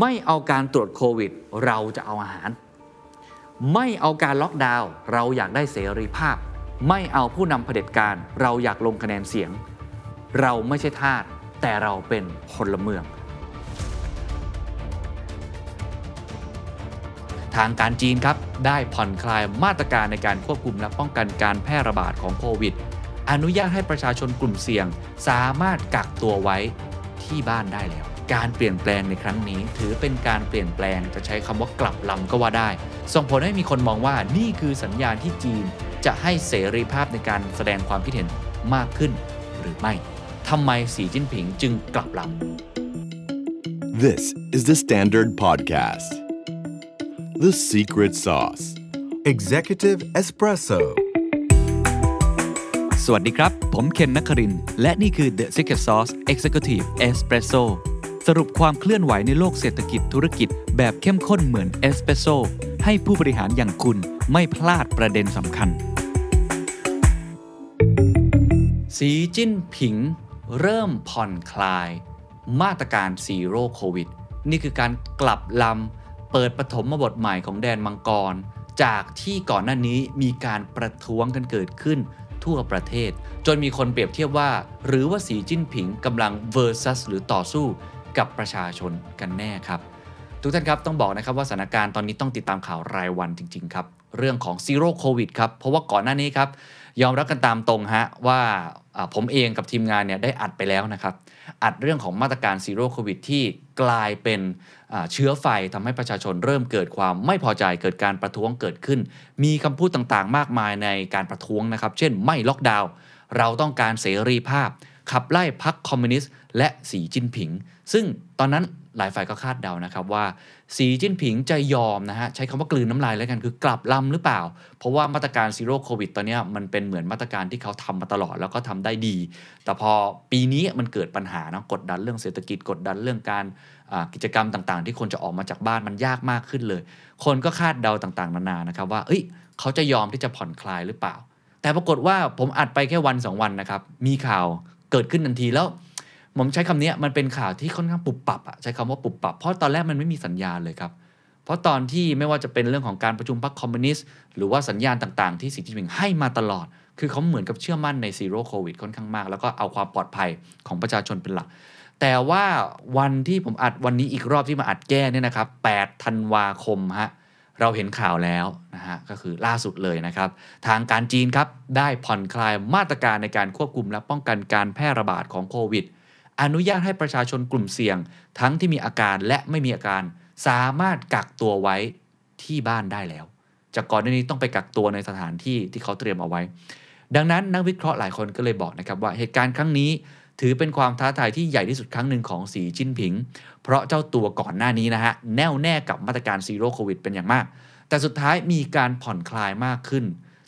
ไม่เอาการตรวจโควิด เราจะเอาอาหาร ไม่เอาการล็อกดาวน์เราอยากได้เสรีภาพ ไม่เอาผู้นำเผด็จการ เราอยากลงคะแนนเสียง เราไม่ใช่ทาสแต่เราเป็นพลเมือง ทางการจีนครับ ได้ผ่อนคลายมาตรการในการควบคุมและป้องกันการแพร่ระบาดของโควิด อนุญาตให้ประชาชนกลุ่มเสี่ยง สามารถกักตัวไว้ที่บ้านได้แล้ว การเปลี่ยนแปลงในครั้งนี้ ถือเป็นการเปลี่ยนแปลงจะใช้คำว่ากลับลำก็ว่าได้ ส่งผลให้มีคนมองว่านี่คือสัญญาณที่จีนจะให้เสรีภาพในการแสดงความคิดเห็นมากขึ้นหรือไม่ทำไมสีจิ้นผิงจึงกลับลำ This is the Standard Podcast The Secret Sauce Executive Espresso สวัสดีครับ ผมเคนนักคริน และนี่คือ The Secret Sauce Executive Espresso สรุปความเคลื่อนไหวในโลกเศรษฐกิจธุรกิจ แบบเข้มข้นเหมือนเอสเปรสโซให้ผู้บริหารอย่างคุณไม่พลาดประเด็นสำคัญ สีจิ้นผิง เริ่มผ่อนคลาย มาตรการซีโร่โควิด นี่คือการกลับลำ เปิดปฐมบทใหม่ของแดนมังกร จากที่ก่อนหน้านี้มีการประท้วงกันเกิดขึ้นทั่วประเทศ จนมีคนเปรียบเทียบว่า หรือว่าสีจิ้นผิงกำลัง versus หรือต่อสู้ กับประชาชนกันแน่ครับ ทุกท่านครับต้องบอกนะครับว่าสถานการณ์ตอนนี้ต้องติดตามข่าวรายวันจริง ๆ ครับ เรื่องของซีโร่โควิดครับ เพราะว่าก่อนหน้านี้ครับ ยอมรับกันตามตรงฮะว่าผมเองกับทีมงานเนี่ยได้อัดไปแล้วนะครับ อัดเรื่องของมาตรการซีโร่โควิดที่กลายเป็นเชื้อไฟทำให้ประชาชนเริ่มเกิดความไม่พอใจเกิดการประท้วงเกิดขึ้น มีคำพูดต่างๆ มากมายในการประท้วงนะครับ เช่นไม่ล็อกดาวน์เราต้องการเสรีภาพ ขับไล่พรรคคอมมิวนิสต์และสีจิ้นผิง ซึ่งตอนนั้นหลายฝ่ายก็คาดเดานะครับว่าสีจิ้นผิงจะยอมนะฮะใช้คำว่ากลืนน้ำลายแล้วกันคือกลับลำหรือเปล่า เพราะว่ามาตรการซีโร่โควิดตอนนี้มันเป็นเหมือนมาตรการที่เขาทำมาตลอดแล้วก็ทำได้ดี แต่พอปีนี้มันเกิดปัญหานะกดดันเรื่องเศรษฐกิจกดดันเรื่องการกิจกรรมต่างๆ ที่คนจะออกมาจากบ้านมันยากมากขึ้นเลย คนก็คาดเดาต่างๆ นานานะครับว่าเอ้ยเขาจะยอมที่จะผ่อนคลายหรือเปล่า แต่ปรากฏว่าผมอัดไปแค่วัน 2 วันนะครับมีข่าว เกิดขึ้นทันทีแล้วผมใช้คำนี้มันเป็นข่าวที่ค่อนข้างปุบปับอะใช้คำว่าปุบปับ เพราะตอนแรกมันไม่มีสัญญาณเลยครับเพราะตอนที่ไม่ว่าจะเป็นเรื่องของการประชุมพรรคคอมมิวนิสต์หรือว่าสัญญาณต่างๆ ที่สีจิ้นผิงให้มาตลอด คือเขาเหมือนกับเชื่อมั่นในซีโร่โควิดค่อนข้างมาก แล้วก็เอาความปลอดภัยของประชาชนเป็นหลัก แต่ว่าวันที่ผมอัดวันนี้อีกรอบที่มาอัดแก้เนี่ยนะครับ8ธันวาคมฮะ เราเห็นข่าวแล้วนะฮะก็คือล่าสุดเลยนะครับ ทางการจีนครับได้ผ่อนคลายมาตรการในการควบคุมและป้องกันการแพร่ระบาดของโควิด อนุญาตให้ประชาชนกลุ่มเสี่ยง ทั้งที่มีอาการและไม่มีอาการสามารถกักตัวไว้ที่บ้านได้แล้ว จากก่อนหน้านี้ต้องไปกักตัวในสถานที่ที่เขาเตรียมเอาไว้ ดังนั้นนักวิเคราะห์หลายคนก็เลยบอกนะครับว่าเหตุการณ์ครั้งนี้ ถือเป็นความท้าทายที่ใหญ่ที่สุดครั้งหนึ่งของสีจิ้นผิง เพราะเจ้าตัวก่อนหน้านี้นะฮะแน่วแน่กับมาตรการซีโร่โควิดเป็นอย่างมาก แต่สุดท้ายมีการผ่อนคลายมากขึ้น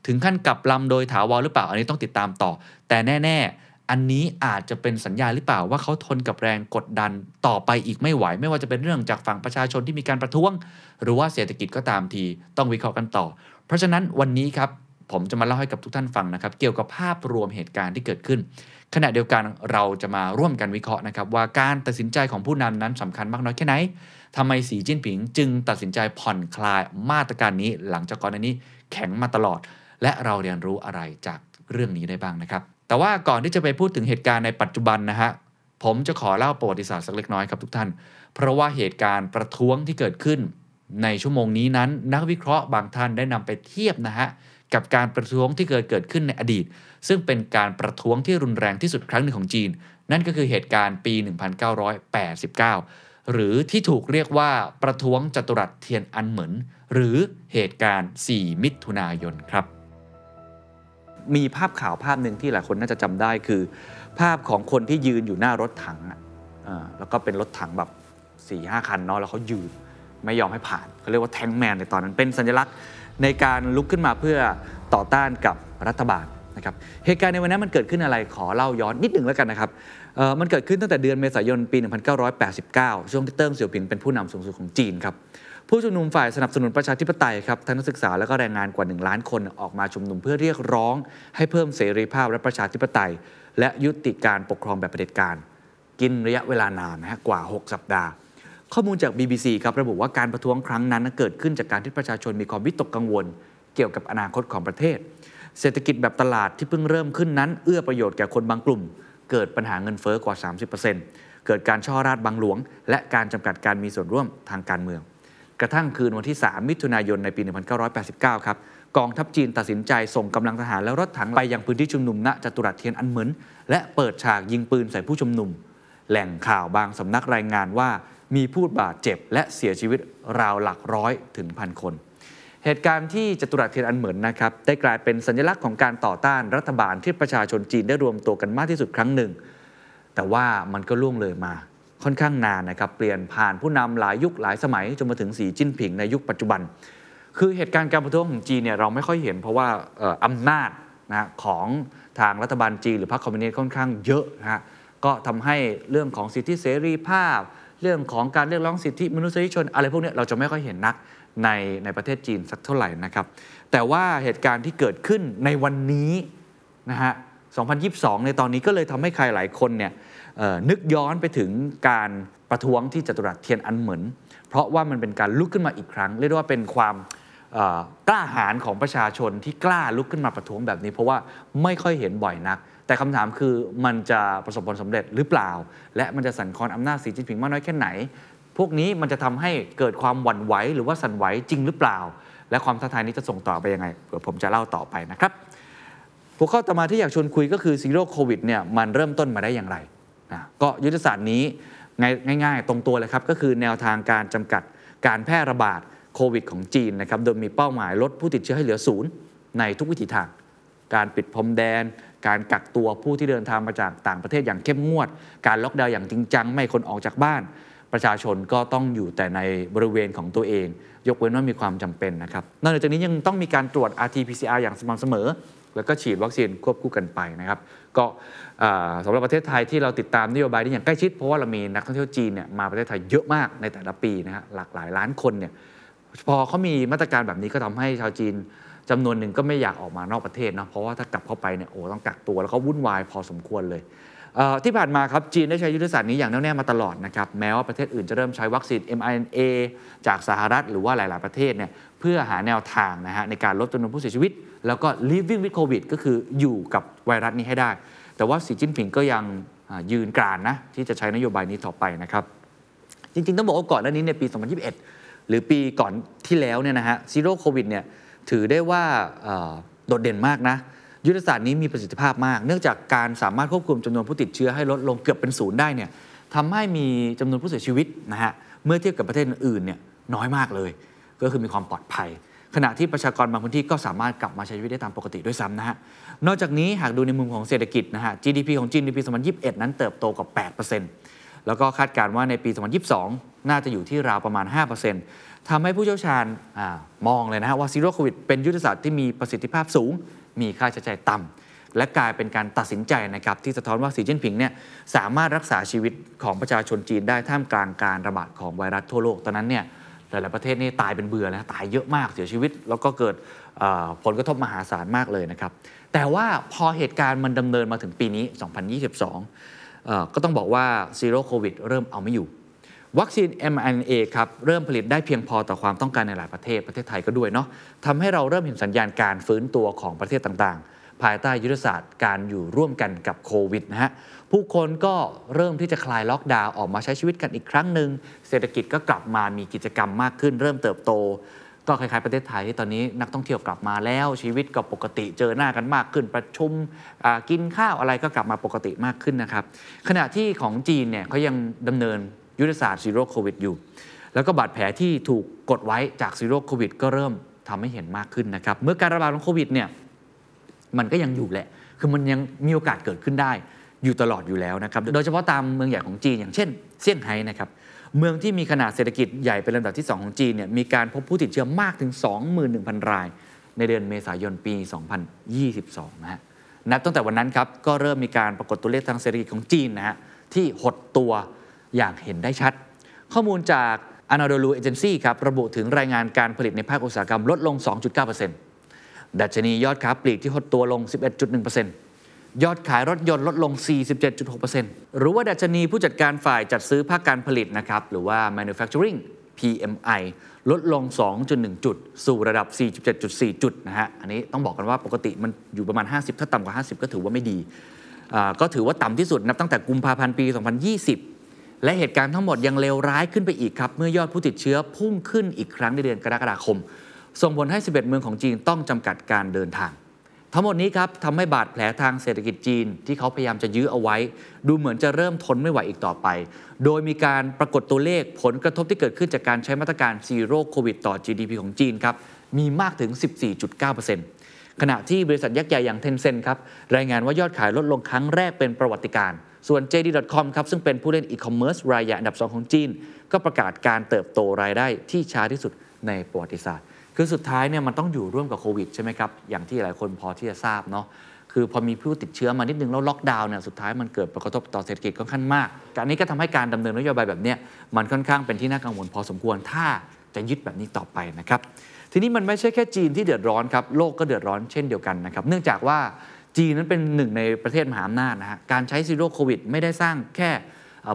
ถึงขั้นกลับลำโดยถาวรหรือเปล่า อันนี้ต้องติดตามต่อ แต่แน่อันนี้อาจจะเป็นสัญญาหรือเปล่าว่าเขาทนกับแรงกดดันต่อไปอีกไม่ไหว ไม่ว่าจะเป็นเรื่องจากฝั่งประชาชนที่มีการประท้วง หรือว่าเศรษฐกิจก็ตามทีต้องวิเคราะห์กันต่อ เพราะฉะนั้นวันนี้ครับผมจะมาเล่าให้กับทุกท่านฟังนะครับ เกี่ยวกับภาพรวมเหตุการณ์ที่เกิดขึ้น ขณะเดียวกันเราจะมาร่วมกันวิเคราะห์นะครับว่าการตัดสินใจของผู้นำนั้นสำคัญมากน้อยแค่ไหนทำไมสีจิ้นผิงจึงตัดสินใจผ่อนคลายมาตรการนี้ หลังจากก่อนหน้านี้แข็งมาตลอด และเราเรียนรู้อะไรจากเรื่องนี้ได้บ้างนะครับ แต่ว่าก่อนที่จะไปพูดถึงเหตุการณ์ในปัจจุบันนะฮะผมจะขอเล่าประวัติศาสตร์สักเล็กน้อยครับทุกท่าน เพราะว่าเหตุการณ์ประท้วงที่เกิดขึ้น ในชั่วโมงนี้นั้น นักวิเคราะห์บางท่านได้นำไปเทียบนะฮะ กับการประท้วงที่เกิดเกิดขึ้นในอดีต ซึ่งเป็นการประท้วงที่รุนแรงที่สุดครั้งหนึ่งของจีน นั่นก็คือเหตุการณ์ปี 1989 หรือที่ถูกเรียกว่าประท้วงจัตุรัสเทียนอันเหมินหรือเหตุการณ์ 4 มิถุนายนครับ มีภาพข่าวภาพหนึ่งที่หลายคนน่าจะจำได้คือ ภาพของคนที่ยืนอยู่หน้ารถถังอะแล้วก็เป็นรถถังแบบ4ี่ห้าคันเนาะแล้วเขายืนไม่ยอมให้ผ่านเขาเรียกว่าแทงแมนในตอนนั้นเป็นสัญลักษณ์ ในการลุกขึ้นมาเพื่อต่อต้านกับรัฐบาลนะครับเหตุการณ์ในวันนั้นมันเกิดขึ้นอะไรขอเล่าย้อนนิดหนึ่งแล้วกันนะครับมันเกิดขึ้นตั้งแต่เดือนเมษายนปี 1989 ช่วงที่เติ้งเสี่ยวผิงเป็นผู้นำสูงสุดของจีนครับผู้ชุมนุมฝ่ายสนับสนุนประชาธิปไตยครับทั้งนักศึกษาและก็แรงงานกว่า 1 ล้านคนออกมาชุมนุมเพื่อเรียกร้องให้เพิ่มเสรีภาพและประชาธิปไตย และยุติการปกครองแบบเผด็จการ กินระยะเวลานานนะฮะกว่า 6 สัปดาห์ ข้อมูลจาก BBC ครับระบุว่าการประท้วงครั้งนั้นเกิดขึ้นจากการที่ประชาชนมีความวิตกกังวล เกี่ยวกับอนาคตของประเทศ เศรษฐกิจแบบตลาดที่เพิ่งเริ่มขึ้นนั้น เอื้อประโยชน์แก่คนบางกลุ่ม เกิดปัญหาเงินเฟ้อกว่า 30%เกิดการช่อราดบางหลวง และการจำกัดการมีส่วนร่วมทางการเมือง กระทั่งคืนวันที่ 3 มิถุนายนในปี 1989 ครับกองทัพจีนตัดสินใจส่งกำลังทหารและรถถังไปยังพื้นที่ชุมนุมณจตุรัสเทียนอันเหมินและเปิดฉากยิงปืนใส่ผู้ชุมนุม แหล่งข่าวบางสำนักรายงานว่ามีผู้บาดเจ็บและเสียชีวิตราวหลักร้อยถึงพันคน เหตุการณ์ที่จตุรัสเทียนอันเหมินนะครับ ได้กลายเป็นสัญลักษณ์ของการต่อต้านรัฐบาลที่ประชาชนจีนได้รวมตัวกันมากที่สุดครั้งหนึ่ง แต่ว่ามันก็ล่วงเลยมา ค่อนข้างนานนะครับ เปลี่ยนผ่านผู้นำหลายยุคหลายสมัยจนมาถึงสีจิ้นผิงในยุคปัจจุบัน คือเหตุการณ์การประท้วงของจีนเนี่ยเราไม่ค่อยเห็นเพราะว่าเอ่ออำนาจนะของทางรัฐบาลจีนหรือพรรคคอมมิวนิสต์ค่อนข้างเยอะนะฮะ ก็ทำให้เรื่องของสิทธิเสรีภาพ เรื่องของการเรียกร้องสิทธิมนุษยชน อะไรพวกนี้เราจะไม่ค่อยเห็นนักในในประเทศจีนสักเท่าไหร่นะครับ แต่ว่าเหตุการณ์ที่เกิดขึ้นในวันนี้นะฮะ 2022 ในตอนนี้ก็เลยทำให้ใครหลายคนเนี่ยนึกย้อนไปถึงการประท้วงที่จตุรัสเทียนอันเหมินเพราะว่ามันเป็นการลุกขึ้นมาอีกครั้ง เรียกว่าเป็นความกล้าหาญของประชาชนที่กล้าลุกขึ้นมาประท้วงแบบนี้ เพราะว่าไม่ค่อยเห็นบ่อยนัก แต่คำถามคือมันจะประสบผลสำเร็จหรือเปล่า และมันจะสั่นคลอนอำนาจสีจิ้นผิงมากน้อยแค่ไหน พวกนี้มันจะทำให้เกิดความหวั่นไหวหรือว่าสั่นไหวจริงหรือเปล่า และความท้าทายนี้จะส่งต่อไปยังไงเดี๋ยวผมจะเล่าต่อไปนะครับหัวข้อต่อมาที่อยากชวนคุยก็คือซีโร่โควิดเนี่ยมันเริ่มต้นมาได้อย่างไรนะก็ยุทธศาสตร์นี้ง่ายๆ ตรงตัวเลยครับ ก็คือแนวทางการจำกัดการแพร่ระบาดโควิดของจีนนะครับโดยมีเป้าหมายลดผู้ติดเชื้อให้เหลือศูนย์ในทุกวิถีทาง การปิดพรมแดน การกักตัวผู้ที่เดินทางมาจากต่างประเทศอย่างเข้มงวด การล็อกดาวน์อย่างจริงจัง ไม่ให้คนออกจากบ้าน ประชาชนก็ต้องอยู่แต่ในบริเวณของตัวเอง ยกเว้นว่ามีความจำเป็นนะครับนอกจากนี้ยังต้องมีการตรวจ RT-PCR อย่างสม่ำเสมอ แล้วก็ฉีดวัคซีนควบคู่กันไปนะครับ ก็สำหรับประเทศไทยที่เราติดตามนโยบายนี้อย่างใกล้ชิดเพราะว่าเรามีนักท่องเที่ยวจีนเนี่ยมาประเทศไทยเยอะมากในแต่ละปีนะฮะหลากหลายล้านคนเนี่ยพอเขามีมาตรการแบบนี้ก็ทำให้ชาวจีน จำนวนหนึ่งก็ไม่อยากออกมานอกประเทศเนาะเพราะว่าถ้ากลับเข้าไปเนี่ยโอ้ต้องกักตัวแล้วก็วุ่นวายพอสมควรเลยที่ผ่านมาครับจีนได้ใช้ยุทธศาสตร์นี้อย่างแน่วแน่มาตลอดนะครับแม้ว่าประเทศอื่นจะเริ่มใช้วัคซีน mRNA จากสหรัฐหรือว่าหลาย ๆ ประเทศเนี่ยเพื่อหาแนวทางนะฮะในการลดจำนวนผู้เสียชีวิต แล้วก็ living with covid ก็คืออยู่กับไวรัสนี้ให้ได้ แต่ว่าสีจิ้นผิงก็ยังยืนกรานนะที่จะใช้นโยบายนี้ต่อไปนะครับจริง ๆ ต้องบอกว่าก่อนหน้านี้ในปี 2021 หรือปีก่อนที่แล้วเนี่ยนะฮะซีโร่โควิดเนี่ย ถือได้ว่าโดดเด่นมากนะยุทธศาสตร์นี้มีประสิทธิภาพมาก เนื่องจากการสามารถควบคุมจำนวนผู้ติดเชื้อให้ลดลงเกือบเป็นศูนย์ได้เนี่ยทำให้มีจำนวนผู้เสียชีวิตนะฮะเมื่อเทียบกับประเทศอื่นเนี่ยน้อยมากเลย ก็คือมีความปลอดภัย ขณะที่ประชากรบางพื้นที่ก็สามารถกลับมาใช้ชีวิตได้ตามปกติด้วยซ้ำนะฮะนอกจากนี้หากดูในมุมของเศรษฐกิจนะฮะ GDP ของจีนในปี 2021 นั้นเติบโตกว่า8%แล้วก็คาดการณ์ว่าในปี 2022 น่าจะอยู่ที่ราวประมาณ 5% ทำให้ผู้เชี่ยวชาญอมองเลยนะฮะว่าซีโร่โควิดเป็นยุทธศาสตร์ที่มีประสิทธิภาพสูง มีค่าใช้จ่ายต่ำและกลายเป็นการตัดสินใจนะครับที่สะท้อนว่าสีจิ้นผิงเนี่ยสามารถรักษาชีวิตของประชาชนจีนได้ท่ามกลางการระบาดของไวรัสทั่วโลกตอนนั้นเนี่ยหลาย ๆ ประเทศนี่ตายเป็นเบื่อแล้วตายเยอะมากเสียชีวิต แล้วก็เกิดผลกระทบมหาศาลมากเลยนะครับ แต่ว่าพอเหตุการณ์มันดำเนินมาถึงปีนี้ 2022 ก็ต้องบอกว่าซีโร่โควิดเริ่มเอาไม่อยู่ วัคซีน mRNA ครับเริ่มผลิตได้เพียงพอต่อความต้องการในหลายประเทศประเทศไทยก็ด้วยเนาะทำให้เราเริ่มเห็นสัญญาณการฟื้นตัวของประเทศต่างๆ ภายใต้ยุทธศาสตร์การอยู่ร่วมกันกับโควิดนะฮะผู้คนก็เริ่มที่จะคลายล็อกดาวน์ออกมาใช้ชีวิตกันอีกครั้งหนึ่งเศรษฐกิจก็กลับมามีกิจกรรมมากขึ้น เริ่มเติบโต ก็คล้ายๆประเทศไทยที่ตอนนี้นักท่องเที่ยวกลับมาแล้วชีวิตก็ปกติเจอหน้ากันมากขึ้น ประชุมกินข้าวอะไรก็กลับมาปกติมากขึ้นนะครับขณะที่ของจีนเนี่ยเขายังดำเนิน ยุทธศาสตร์ซีโร่โควิดอยู่ แล้วก็บาดแผลที่ถูกกดไว้จากซีโร่โควิดก็เริ่มทำให้เห็นมากขึ้นนะครับ เมื่อการระบาดของโควิดเนี่ยมันก็ยังอยู่แหละ คือมันยังมีโอกาสเกิดขึ้นได้อยู่ตลอดอยู่แล้วนะครับ โดยเฉพาะตามเมืองใหญ่ของจีน อย่างเช่นเซี่ยงไฮ้นะครับ เมืองที่มีขนาดเศรษฐกิจใหญ่เป็นลำดับที่ 2 ของจีนเนี่ยมีการพบผู้ติดเชื้อมากถึง 21,000 ราย ในเดือนเมษายนปี 2022 นะฮะ นับตั้งแต่วันนั้นครับก็เริ่มมีการปรากฏตัวเลขทางเศรษฐกิจของจีนนะฮะที่หดตัว อย่างเห็นได้ชัด ข้อมูลจาก Anadolu Agency ครับระบุถึงรายงานการผลิตในภาคอุตสาหกรรมลดลง 2.9%ดัชนียอดค้าปลีกที่หดตัวลง 11.1%ยอดขายรถยนต์ลดลง 47.6%หรือว่าดัชนีผู้จัดการฝ่ายจัดซื้อภาคการผลิตนะครับหรือว่า manufacturing PMI ลดลง 2.1 จุด สู่ระดับ 47.4 จุดนะฮะ อันนี้ต้องบอกกันว่าปกติมันอยู่ประมาณ 50 ถ้าต่ำกว่า 50 ก็ถือว่าไม่ดี ก็ถือว่าต่ำที่สุดนับตั้งแต่กุมภาพันธ์ปี 2020 และเหตุการณ์ทั้งหมดยังเลวร้ายขึ้นไปอีกครับ เมื่อยอดผู้ติดเชื้อพุ่งขึ้นอีกครั้งในเดือนกรกฎาคม ส่งผลให้ 11 เมืองของจีนต้องจำกัดการเดินทาง ทั้งหมดนี้ครับทำให้บาดแผลทางเศรษฐกิจจีน ที่เขาพยายามจะยื้อเอาไว้ ดูเหมือนจะเริ่มทนไม่ไหวอีกต่อไป โดยมีการปรากฏตัวเลขผลกระทบที่เกิดขึ้นจากการใช้มาตรการซีโร่โควิดต่อ GDP ของจีนครับมีมากถึง 14.9%ขณะที่บริษัทยักษ์ใหญ่อย่าง Tencent ครับรายงานว่ายอดขายลดลงครั้งแรกเป็นประวัติการณ์ ส่วน JD.com ครับซึ่งเป็นผู้เล่นอีคอมเมิร์ซรายใหญ่อันดับ 2 ของจีน ก็ประกาศการเติบโตรายได้ที่ช้าที่สุดในประวัติศาสตร์ คือสุดท้ายเนี่ยมันต้องอยู่ร่วมกับโควิดใช่ไหมครับ อย่างที่หลายคนพอที่จะทราบเนาะคือพอมีผู้ติดเชื้อมานิดนึงแล้วล็อกดาวน์เนี่ยสุดท้ายมันเกิดผลกระทบต่อเศรษฐกิจค่อนข้างมากกรณีนี้ก็ทำให้การดำเนินนโยบายแบบนี้มันค่อนข้างเป็นที่น่ากังวลพอสมควรถ้าจะยึดแบบนี้ต่อไปนะครับทีนี้มันไม่ใช่แค่จีนที่เดือดร้อนครับโลกก็เดือดร้อนเช่นเดียวกันนะครับเนื่องจากว่า จีนนั้นเป็นหนึ่งในประเทศมหาอำนาจนะฮะการใช้ Zero-COVID ไม่ได้สร้างแค่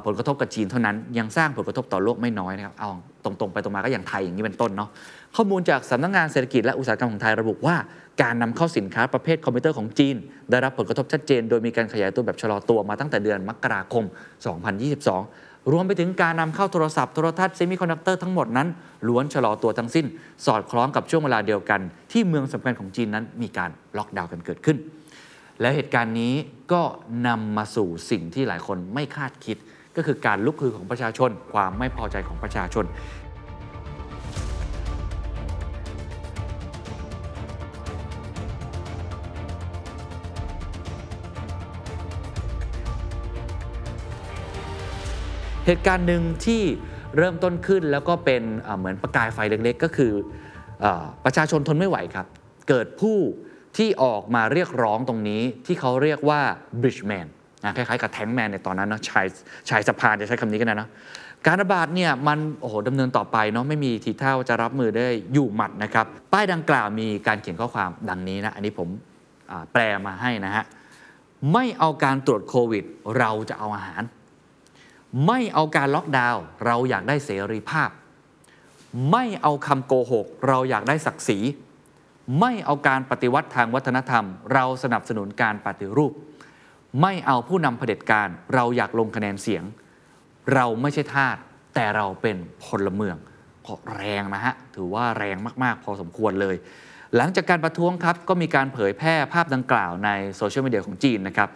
ผลกระทบกับจีนเท่านั้น ยังสร้างผลกระทบต่อโลกไม่น้อยนะครับเอาตรงๆ ไปตรงมาก็อย่างไทยอย่างนี้เป็นต้นเนาะข้อมูลจากสำนักงานเศรษฐกิจและอุตสาหกรรมของไทยระบุว่า การนำเข้าสินค้าประเภทคอมพิวเตอร์ของจีน ได้รับผลกระทบชัดเจน โดยมีการขยายตัวแบบชะลอตัวมาตั้งแต่เดือนมกราคม 2022รวมไปถึงการนำเข้าโทรศัพท์โทรทัศน์เซมิคอนดักเตอร์ทั้งหมดนั้นล้วนชะลอตัวทั้งสิ้น สอดคล้องกับช่วงเวลาเดียวกัน ที่เมืองสำคัญของจีนนั้นมีการล็อกดาวน์กันเกิดขึ้น แล้วเหตุการณ์นี้ก็นำมาสู่สิ่งที่หลายคนไม่คาดคิด ก็คือการลุกฮือของประชาชน ความไม่พอใจของประชาชน เหตุการณ์หนึ่งที่เริ่มต้นขึ้นแล้วก็เป็นเหมือนประกายไฟเล็กๆ ก็คืออประชาชนทนไม่ไหวครับ เกิดผู้ ที่ออกมาเรียกร้องตรงนี้ที่เขาเรียกว่า bridgeman นะคล้ายๆกับแทงแมนในตอนนั้นนะชายชายสะพานจะใช้คำนี้กันนะนะการระบาดเนี่ยมันโอ้โหดำเนินต่อไปเนาะไม่มีทีท่าว่าจะรับมือได้อยู่หมัดนะครับ ป้ายดังกล่าวมีการเขียนข้อความดังนี้นะ อันนี้ผมแปลมาให้นะฮะ ไม่เอาการตรวจโควิด เราจะเอาอาหาร ไม่เอาการล็อกดาวน์เราอยากได้เสรีภาพ ไม่เอาคำโกหก เราอยากได้ศักดิ์ศรี ไม่เอาการปฏิวัติทางวัฒนธรรม เราสนับสนุนการปฏิรูป ไม่เอาผู้นำเผด็จการเราอยากลงคะแนนเสียง เราไม่ใช่ทาสแต่เราเป็นพลเมืองก็แรงนะฮะ ถือว่าแรงมาก ๆ พอสมควรเลย หลังจากการประท้วงครับ ก็มีการเผยแพร่ภาพดังกล่าวในโซเชียลมีเดียของจีนนะครับ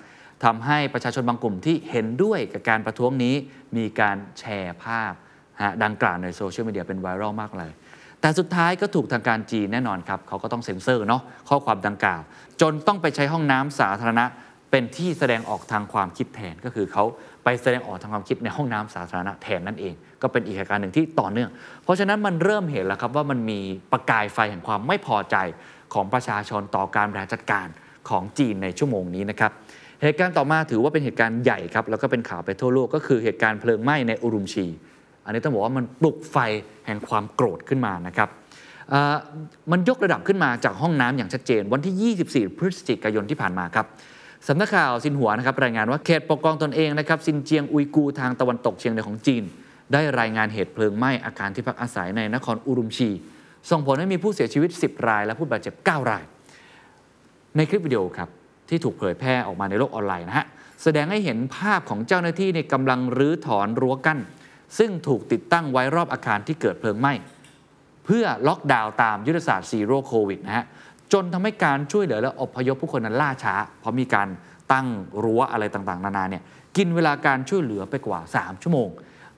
ทำให้ประชาชนบางกลุ่มที่เห็นด้วยกับการประท้วงนี้ มีการแชร์ภาพดังกล่าวในโซเชียลมีเดียเป็นไวรัลมากเลย แต่สุดท้ายก็ถูกทางการจีนแน่นอนครับเขาก็ต้องเซ็นเซอร์เนาะข้อความดังกล่าว จนต้องไปใช้ห้องน้ำสาธารณะ เป็นที่แสดงออกทางความคิดแทนก็คือเขาไปแสดงออกทางความคิดในห้องน้ำสาธารณะแทนนั่นเอง ก็เป็นอีกเหตุการณ์หนึ่งที่ต่อเนื่อง เพราะฉะนั้นมันเริ่มเห็นแล้วครับว่ามันมีประกายไฟแห่งความไม่พอใจของประชาชนต่อการบริหารจัดการของจีนในชั่วโมงนี้นะครับเหตุการณ์ต่อมาถือว่าเป็นเหตุการณ์ใหญ่ครับแล้วก็เป็นข่าวไปทั่วโลกก็คือเหตุการณ์เพลิงไหม้ในอุรุมชี อันนี้ต้องบอกว่ามันปลุกไฟแห่งความโกรธขึ้นมานะครับมันยกระดับขึ้นมาจากห้องน้ำอย่างชัดเจน วันที่ 24 พฤศจิกายนที่ผ่านมาครับสำนักข่าวซินหัวนะครับรายงานว่าเขตปกครองตนเองนะครับซินเจียงอุยกูทางตะวันตกเฉียงเหนือของจีน ได้รายงานเหตุเพลิงไหม้อาคารที่พักอาศัยในนครอุรุมชี ส่งผลให้มีผู้เสียชีวิต 10 ราย และผู้บาดเจ็บ 9 ราย ในคลิปวิดีโอครับที่ถูกเผยแพร่ออกมาในโลกออนไลน์นะฮะแสดงให้เห็นภาพของเจ้าหน้าที่ในกำลังรื้อถอนรั้วกั้น ซึ่งถูกติดตั้งไว้รอบอาคารที่เกิดเพลิงไหม้ เพื่อล็อกดาวน์ตามยุทธศาสตร์ Zero-COVID นะฮะจนทำให้การช่วยเหลือและอพยพผู้คนนั้นล่าช้า เพราะมีการตั้งรั้วอะไรต่างๆ นานาเนี่ยกินเวลาการช่วยเหลือไปกว่า 3 ชั่วโมง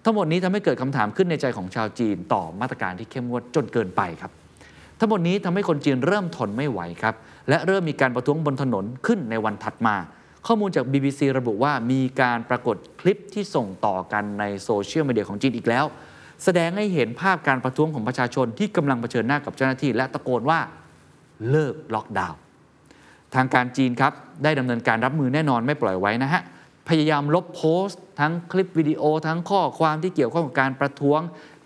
ทั้งหมดนี้ทำให้เกิดคำถามขึ้นในใจของชาวจีนต่อมาตรการที่เข้มงวดจนเกินไปครับ ทั้งหมดนี้ทำให้คนจีนเริ่มทนไม่ไหวครับและเริ่มมีการประท้วงบนถนนขึ้นในวันถัดมา ข้อมูลจาก BBC ระบุว่ามีการปรากฏคลิปที่ส่งต่อกันในโซเชียลมีเดียของจีนอีกแล้ว แสดงให้เห็นภาพการประท้วงของประชาชนที่กำลังเผชิญหน้ากับเจ้าหน้าที่ และตะโกนว่าเลิกล็อกดาวน์ทางการจีนครับ ได้ดำเนินการรับมือแน่นอนไม่ปล่อยไว้นะฮะ พยายามลบโพสต์ ทั้งคลิปวิดีโอ ทั้งข้อความที่เกี่ยวข้องกับการประท้วง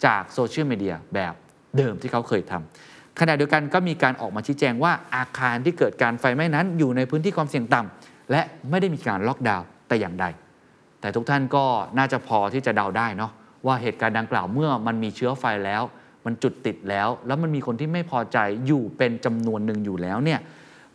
จากโซเชียลมีเดียแบบเดิมที่เขาเคยทำขณะเดียวกันก็มีการออกมาชี้แจงว่าอาคารที่เกิดการไฟไหม้นั้นอยู่ในพื้นที่ความเสี่ยงต่ำ และไม่ได้มีการล็อกดาวน์แต่อย่างใด แต่ทุกท่านก็น่าจะพอที่จะเดาได้เนาะว่าเหตุการณ์ดังกล่าวเมื่อมันมีเชื้อไฟแล้ว มันจุดติดแล้ว แล้วมันมีคนที่ไม่พอใจอยู่เป็นจำนวนหนึ่งอยู่แล้วเนี่ย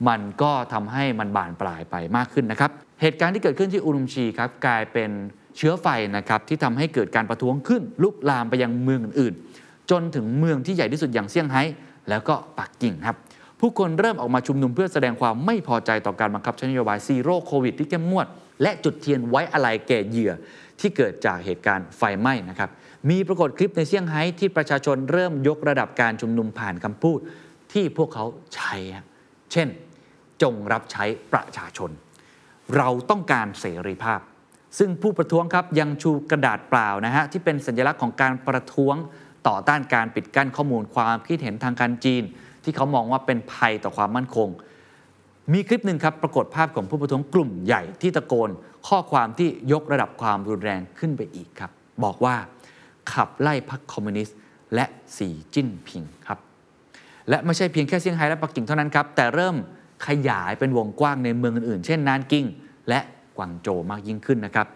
มันก็ทำให้มันบานปลายไปมากขึ้นนะครับ เหตุการณ์ที่เกิดขึ้นที่อุรุมชีครับกลายเป็นเชื้อไฟนะครับที่ทำให้เกิดการประท้วงขึ้น ลุกลามไปยังเมืองอื่นๆจนถึงเมืองที่ใหญ่ที่สุดอย่างเซี่ยงไฮ้แล้วก็ปักกิ่งครับ ผู้คนเริ่มออกมาชุมนุมเพื่อแสดงความไม่พอใจต่อการบังคับใช้นโยบายซีโร่โควิดที่เข้มงวด และจุดเทียนไว้อะไรแก่เหยื่อที่เกิดจากเหตุการณ์ไฟไหม้นะครับ มีปรากฏคลิปในเซี่ยงไฮ้ที่ประชาชนเริ่มยกระดับการชุมนุมผ่านคำพูด ที่พวกเขาใช้ เช่น จงรับใช้ประชาชน เราต้องการเสรีภาพ ซึ่งผู้ประท้วงครับยังชูกระดาษเปล่านะฮะที่เป็นสัญลักษณ์ของการประท้วงต่อต้านการปิดกั้นข้อมูลความคิดเห็นทางการจีน ที่เขามองว่าเป็นภัยต่อความมั่นคง มีคลิปหนึ่งครับปรากฏภาพของผู้ประท้วงกลุ่มใหญ่ที่ตะโกน ข้อความที่ยกระดับความรุนแรงขึ้นไปอีกครับ บอกว่าขับไล่พรรคคอมมิวนิสต์และสีจิ้นผิงครับ และไม่ใช่เพียงแค่เซี่ยงไฮ้และปักกิ่งเท่านั้นครับแต่เริ่มขยายเป็นวงกว้างในเมืองอื่นๆ เช่นนานกิงและกวางโจมากยิ่งขึ้นนะครับ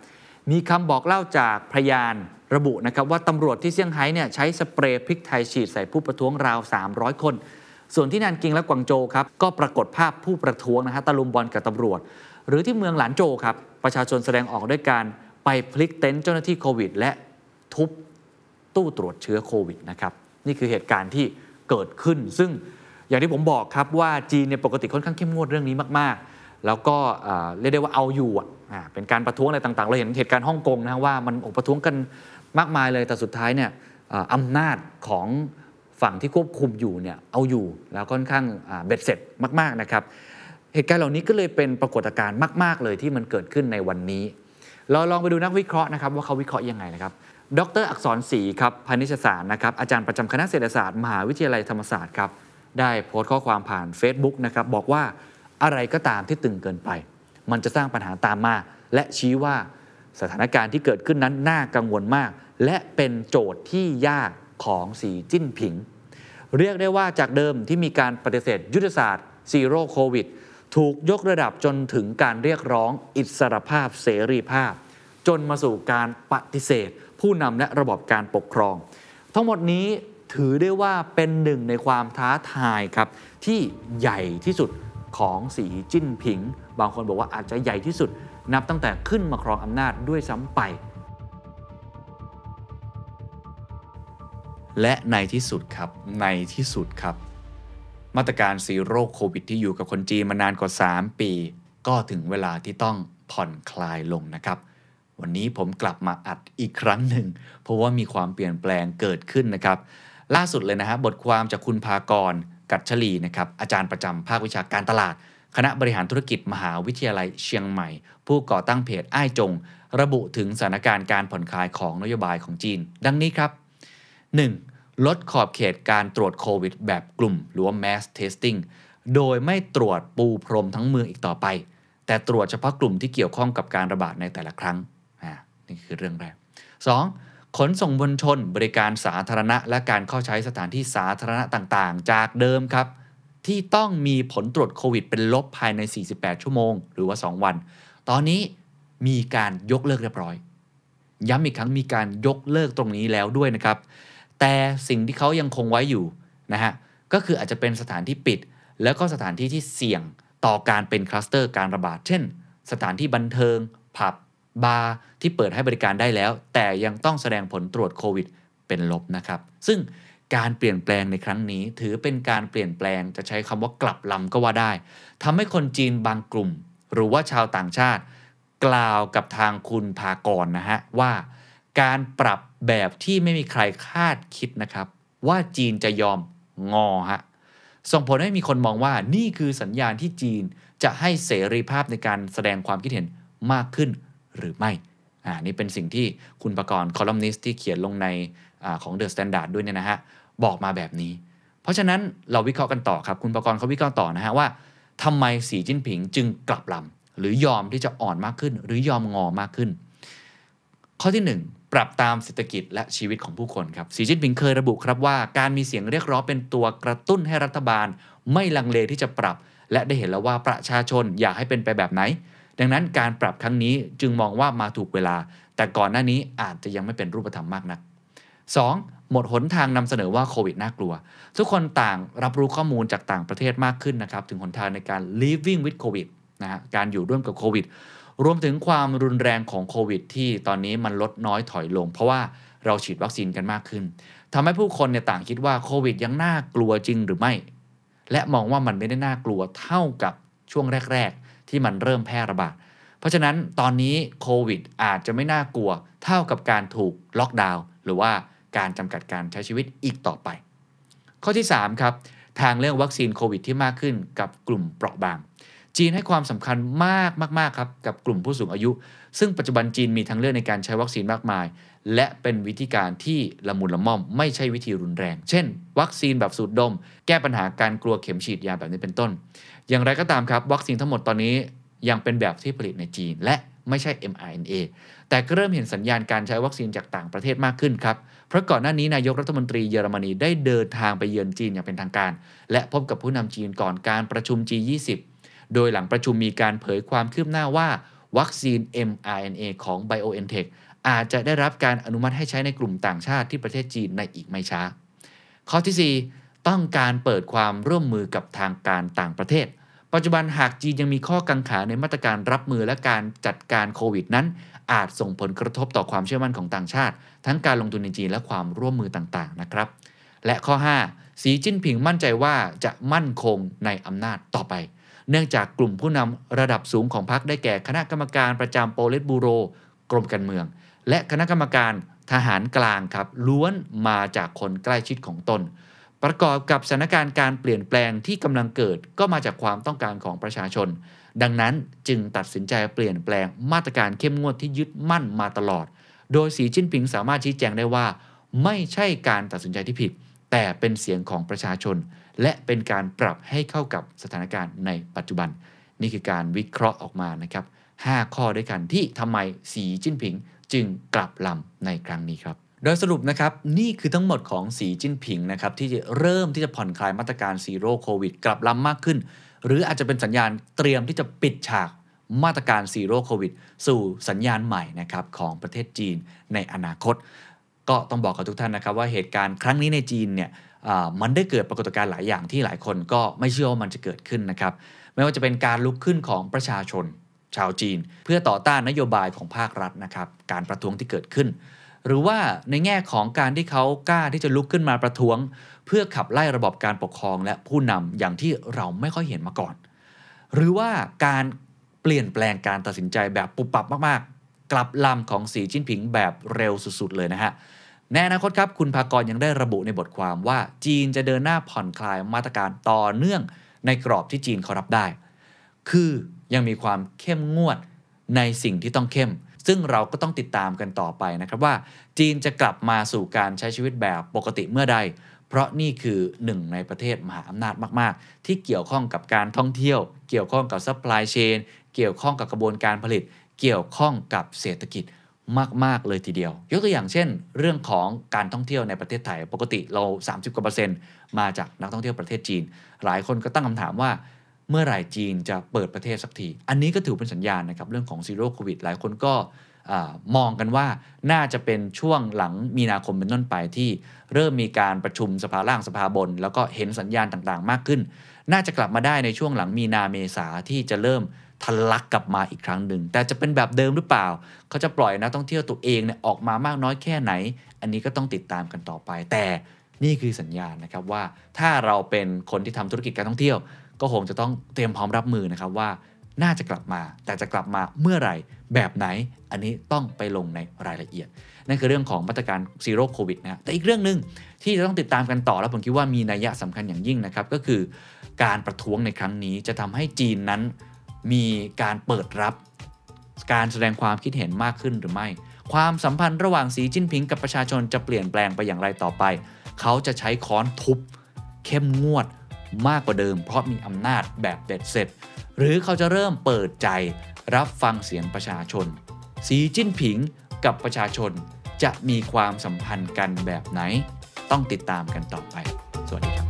มีคำบอกเล่าจากพยานระบุนะครับว่าตำรวจที่เซี่ยงไฮ้เนี่ยใช้สเปรย์พริกไทยฉีดใส่ผู้ประท้วงราว 300 คน ส่วนที่นานกิงและกวางโจครับก็ปรากฏภาพผู้ประท้วงนะฮะตะลุมบอลกับตำรวจ หรือที่เมืองหลานโจครับประชาชนแสดงออกด้วยการไปพลิกเต็นท์เจ้าหน้าที่โควิด และทุบตู้ตรวจเชื้อโควิดนะครับนี่คือเหตุการณ์ที่เกิดขึ้น ซึ่งอย่างที่ผมบอกครับว่าจีนเนี่ยปกติค่อนข้างเข้มงวดเรื่องนี้มาก ๆ แล้วก็เรียกได้ว่าเอาอยู่อะเป็นการประท้วงอะไรต่าง ๆ เราเห็นเหตุการณ์ฮ่องกงนะว่ามันออกประท้วงกันมากมายเลยแต่สุดท้ายเนี่ยอำนาจของ ฝั่งที่ควบคุมอยู่เนี่ยเอาอยู่แล้วค่อนข้างเบ็ดเสร็จมาก ๆนะครับ เหตุการณ์เหล่านี้ก็เลยเป็นปรากฏการณ์มาก ๆ เลยที่มันเกิดขึ้นในวันนี้ เราลองไปดูนักวิเคราะห์นะครับว่าเขาวิเคราะห์ยังไงนะครับ ดร อักษรศรีครับพานิชศาสตร์นะครับอาจารย์ประจำคณะเศรษฐศาสตร์มหาวิทยาลัยธรรมศาสตร์ครับได้โพสต์ข้อความผ่าน Facebook นะครับบอกว่าอะไรก็ตามที่ตึงเกินไป มันจะสร้างปัญหาตามมา และชี้ว่าสถานการณ์ที่เกิดขึ้นนั้นน่ากังวลมาก และเป็นโจทย์ที่ยาก ของสีจิ้นผิง เรียกได้ว่าจากเดิมที่มีการปฏิเสธยุทธศาสตร์ Zero-COVID ถูกยกระดับจนถึงการเรียกร้องอิสรภาพเสรีภาพ จนมาสู่การปฏิเสธ ผู้นำและระบบการปกครอง ทั้งหมดนี้ถือได้ว่าเป็นหนึ่งในความท้าทายครับ ที่ใหญ่ที่สุดของสีจิ้นผิง บางคนบอกว่าอาจจะใหญ่ที่สุด นับตั้งแต่ขึ้นมาครองอำนาจด้วยซ้ำไป และในที่สุดครับในที่สุดครับ มาตรการซีโร่โควิดที่อยู่กับคนจีนมานานกว่า 3 ปี ก็ถึงเวลาที่ต้องผ่อนคลายลงนะครับ วันนี้ผมกลับมาอัดอีกครั้งหนึ่ง เพราะว่ามีความเปลี่ยนแปลงเกิดขึ้นนะครับ ล่าสุดเลยนะฮะบทความจากคุณพากรกัจฉลีนะครับอาจารย์ประจำภาควิชาการตลาด คณะบริหารธุรกิจมหาวิทยาลัยเชียงใหม่ ผู้ก่อตั้งเพจอ้ายจง ระบุถึงสถานการณ์การผ่อนคลายของนโยบายของจีน ดังนี้ครับ 1. ลดขอบเขตการตรวจโควิด แบบกลุ่มหรือว่า mass testing โดยไม่ตรวจปูพรมทั้งเมืองอีกต่อไป แต่ตรวจเฉพาะกลุ่มที่เกี่ยวข้องกับการระบาดในแต่ละครั้งนี่คือเรื่องแรก 2. ขนส่งมวลชนบริการสาธารณะ และการเข้าใช้สถานที่สาธารณะต่างๆ จากเดิมครับ ที่ต้องมีผลตรวจโควิด เป็นลบภายใน 48 ชั่วโมง หรือว่า 2 วัน ตอนนี้มีการยกเลิกเรียบร้อย ย้ำอีกครั้งมีการยกเลิกตรงนี้แล้วด้วยนะครับ แต่สิ่งที่เขายังคงไว้อยู่นะฮะก็คืออาจจะเป็นสถานที่ปิด แล้วก็สถานที่ที่เสี่ยงต่อการเป็นคลัสเตอร์การระบาด เช่น สถานที่บันเทิง ผับบาร์ที่เปิดให้บริการได้แล้ว แต่ยังต้องแสดงผลตรวจโควิดเป็นลบนะครับ ซึ่งการเปลี่ยนแปลงในครั้งนี้ ถือเป็นการเปลี่ยนแปลงจะใช้คำว่ากลับลำก็ว่าได้ ทำให้คนจีนบางกลุ่ม หรือว่าชาวต่างชาติ กล่าวกับทางคุณพากรนะฮะว่า การปรับ แบบที่ไม่มีใครคาดคิดนะครับ ว่าจีนจะยอมงอฮะส่งผลให้มีคนมองว่านี่คือสัญญาณที่จีนจะให้เสรีภาพในการแสดงความคิดเห็นมากขึ้นหรือไม่อ่านี่เป็นสิ่งที่คุณประกรณ์คอลัมนิสต์ที่เขียนลงในอของ The Standard ด้วยเนี่ยนะฮะบอกมาแบบนี้ เพราะฉะนั้นเราวิเคราะห์กันต่อครับ คุณประกรณ์เขาวิเคราะห์ต่อนะฮะว่าทำไมสีจิ้นผิงจึงกลับลำหรือยอมที่จะอ่อนมากขึ้น หรือยอมงอมากขึ้น ข้อที่ 1 ปรับตามเศรษฐกิจและชีวิตของผู้คนครับสีจิ้นผิงเคยระบุครับว่าการมีเสียงเรียกร้องเป็นตัวกระตุ้นให้รัฐบาล ไม่ลังเลที่จะปรับ และได้เห็นแล้วว่าประชาชนอยากให้เป็นไปแบบไหน ดังนั้นการปรับครั้งนี้จึงมองว่ามาถูกเวลา แต่ก่อนหน้านี้อาจจะยังไม่เป็นรูปธรรมมากนัก 2. หมดหนทางนำเสนอว่าโควิดน่ากลัว ทุกคนต่างรับรู้ข้อมูลจากต่างประเทศมากขึ้นนะครับถึงหนทางในการ living with covid นะฮะการอยู่ร่วมกับโควิด รวมถึงความรุนแรงของโควิด ที่ตอนนี้มันลดน้อยถอยลง เพราะว่าเราฉีดวัคซีนกันมากขึ้นทำให้ผู้คนเนี่ยต่างคิดว่าโควิดยังน่ากลัวจริงหรือไม่ และมองว่ามันไม่ได้น่ากลัวเท่ากับช่วงแรก ๆ ที่มันเริ่มแพร่ระบาดเพราะฉะนั้นตอนนี้โควิดอาจจะไม่น่ากลัวเท่ากับการถูกล็อกดาวน์หรือว่าการจำกัดการใช้ชีวิตอีกต่อไป ข้อที่ 3 ครับ ทางเรื่องวัคซีนโควิดที่มากขึ้นกับกลุ่มเปราะบาง จีนให้ความสำคัญมากมากๆครับกับกลุ่มผู้สูงอายุ ซึ่งปัจจุบันจีนมีทางเลือกในการใช้วัคซีนมากมาย และเป็นวิธีการที่ละมุนละม่อม ไม่ใช่วิธีรุนแรง เช่น วัคซีนแบบสูดดม แก้ปัญหาการกลัวเข็มฉีดยาแบบนี้เป็นต้น อย่างไรก็ตามครับ วัคซีนทั้งหมดตอนนี้ยังเป็นแบบที่ผลิตในจีน และไม่ใช่ mRNA แต่ก็เริ่มเห็นสัญญาณการใช้วัคซีนจากต่างประเทศมากขึ้นครับ เพราะก่อนหน้านี้นายกรัฐมนตรีเยอรมนีได้เดินทางไปเยือนจีนอย่างเป็นทางการ และพบกับผู้นำจีนก่อนการประชุม G20 โดยหลังประชุมมีการเผยความคืบหน้าว่าวัคซีน mRNA ของ BioNTech อาจจะได้รับการอนุมัติให้ใช้ในกลุ่มต่างชาติที่ประเทศจีนในอีกไม่ช้า ข้อที่ 4 ต้องการเปิดความร่วมมือกับทางการต่างประเทศ ปัจจุบันหากจีนยังมีข้อกังขาในมาตรการรับมือและการจัดการโควิดนั้น อาจส่งผลกระทบต่อความเชื่อมั่นของต่างชาติ ทั้งการลงทุนในจีนและความร่วมมือต่างๆนะครับ และข้อ 5 สีจิ้นผิงมั่นใจว่าจะมั่นคงในอำนาจต่อไป เนื่องจากกลุ่มผู้นำระดับสูงของพรรคได้แก่คณะกรรมการประจำโปลิตบูโร กรมการเมือง และคณะกรรมการทหารกลางครับล้วนมาจากคนใกล้ชิดของตน ประกอบกับสถานการณ์การเปลี่ยนแปลงที่กำลังเกิดก็มาจากความต้องการของประชาชน ดังนั้นจึงตัดสินใจเปลี่ยนแปลงมาตรการเข้มงวดที่ยึดมั่นมาตลอด โดยสีจิ้นผิงสามารถชี้แจงได้ว่า ไม่ใช่การตัดสินใจที่ผิด แต่เป็นเสียงของประชาชน และเป็นการปรับให้เข้ากับสถานการณ์ในปัจจุบัน นี่คือการวิเคราะห์ออกมานะครับ 5 ข้อด้วยกันที่ทำไมสีจิ้นผิงจึงกลับลำในครั้งนี้ครับโดยสรุปนะครับ นี่คือทั้งหมดของสีจิ้นผิงนะครับ ที่จะเริ่มที่จะผ่อนคลายมาตรการ Zero-COVID กลับลำมากขึ้น หรืออาจจะเป็นสัญญาณเตรียมที่จะปิดฉากมาตรการ Zero-COVID สู่สัญญาณใหม่นะครับของประเทศจีนในอนาคต ก็ต้องบอกกับทุกท่านนะครับว่าเหตุการณ์ครั้งนี้ในจีนเนี่ย มันได้เกิดปรากฏการณ์หลายอย่างที่หลายคนก็ไม่เชื่อว่ามันจะเกิดขึ้นนะครับ ไม่ว่าจะเป็นการลุกขึ้นของประชาชน ชาวจีน เพื่อต่อต้านนโยบายของภาครัฐนะครับ การประท้วงที่เกิดขึ้น หรือว่าในแง่ของการที่เขากล้าที่จะลุกขึ้นมาประท้วง เพื่อขับไล่ระบบการปกครอง และผู้นำอย่างที่เราไม่ค่อยเห็นมาก่อน หรือว่าการเปลี่ยนแปลงการตัดสินใจแบบปุบปับมากๆ กลับลำของสีจิ้นผิงแบบเร็วสุดๆเลยนะฮะ ในอนาคตครับคุณภากรยังได้ระบุในบทความว่าจีนจะเดินหน้าผ่อนคลายมาตรการต่อเนื่องในกรอบที่จีนเขารับได้ คือยังมีความเข้มงวดในสิ่งที่ต้องเข้ม ซึ่งเราก็ต้องติดตามกันต่อไปนะครับว่า จีนจะกลับมาสู่การใช้ชีวิตแบบปกติเมื่อใด เพราะนี่คือหนึ่งในประเทศมหาอำนาจมาก ๆ ที่เกี่ยวข้องกับการท่องเที่ยว เกี่ยวข้องกับ supply chain เกี่ยวข้องกับกระบวนการผลิต เกี่ยวข้องกับเศรษฐกิจ มาก ๆ เลยทีเดียว ยกตัวอย่างเช่น เรื่องของการท่องเที่ยวในประเทศไทย ปกติเรา 30กว่าเปอร์เซ็นต์มาจากนักท่องเที่ยวประเทศจีน หลายคนก็ตั้งคำถามว่า เมื่อไหร่จีนจะเปิดประเทศสักที อันนี้ก็ถือเป็นสัญญาณนะครับเรื่องของซีโร่โควิดหลายคนก็มองกันว่าน่าจะเป็นช่วงหลังมีนาคมเป็นต้นไปที่เริ่มมีการประชุมสภาล่างสภาบน แล้วก็เห็นสัญญาณต่างๆ มากขึ้น น่าจะกลับมาได้ในช่วงหลังมีนาเมษาที่จะเริ่ม ทะลักกลับมาอีกครั้งหนึ่ง แต่จะเป็นแบบเดิมหรือเปล่า เขาจะปล่อยนักท่องเที่ยวตัวเองเนี่ยออกมามากน้อยแค่ไหน อันนี้ก็ต้องติดตามกันต่อไป แต่นี่คือสัญญาณนะครับว่าถ้าเราเป็นคนที่ทำธุรกิจการท่องเที่ยว ก็คงจะต้องเตรียมพร้อมรับมือนะครับว่าน่าจะกลับมา แต่จะกลับมาเมื่อไหร่แบบไหน อันนี้ต้องไปลงในรายละเอียด นั่นคือเรื่องของมาตรการซีโร่โควิดนะแต่อีกเรื่องหนึ่งที่จะต้องติดตามกันต่อแล้วผมคิดว่ามีนัยยะสำคัญอย่างยิ่งนะครับก็คือการประท้วงในครั้งนี้จะทำให้จีนนั้น มีการเปิดรับ การแสดงความคิดเห็นมากขึ้นหรือไม่ ความสัมพันธ์ระหว่างสีจิ้นผิงกับประชาชนจะเปลี่ยนแปลงไปอย่างไรต่อไป เขาจะใช้ค้อนทุบ เข้มงวดมากกว่าเดิม เพราะมีอำนาจแบบเบ็ดเสร็จ หรือเขาจะเริ่มเปิดใจรับฟังเสียงประชาชน สีจิ้นผิงกับประชาชนจะมีความสัมพันธ์กันแบบไหน ต้องติดตามกันต่อไป สวัสดีครับ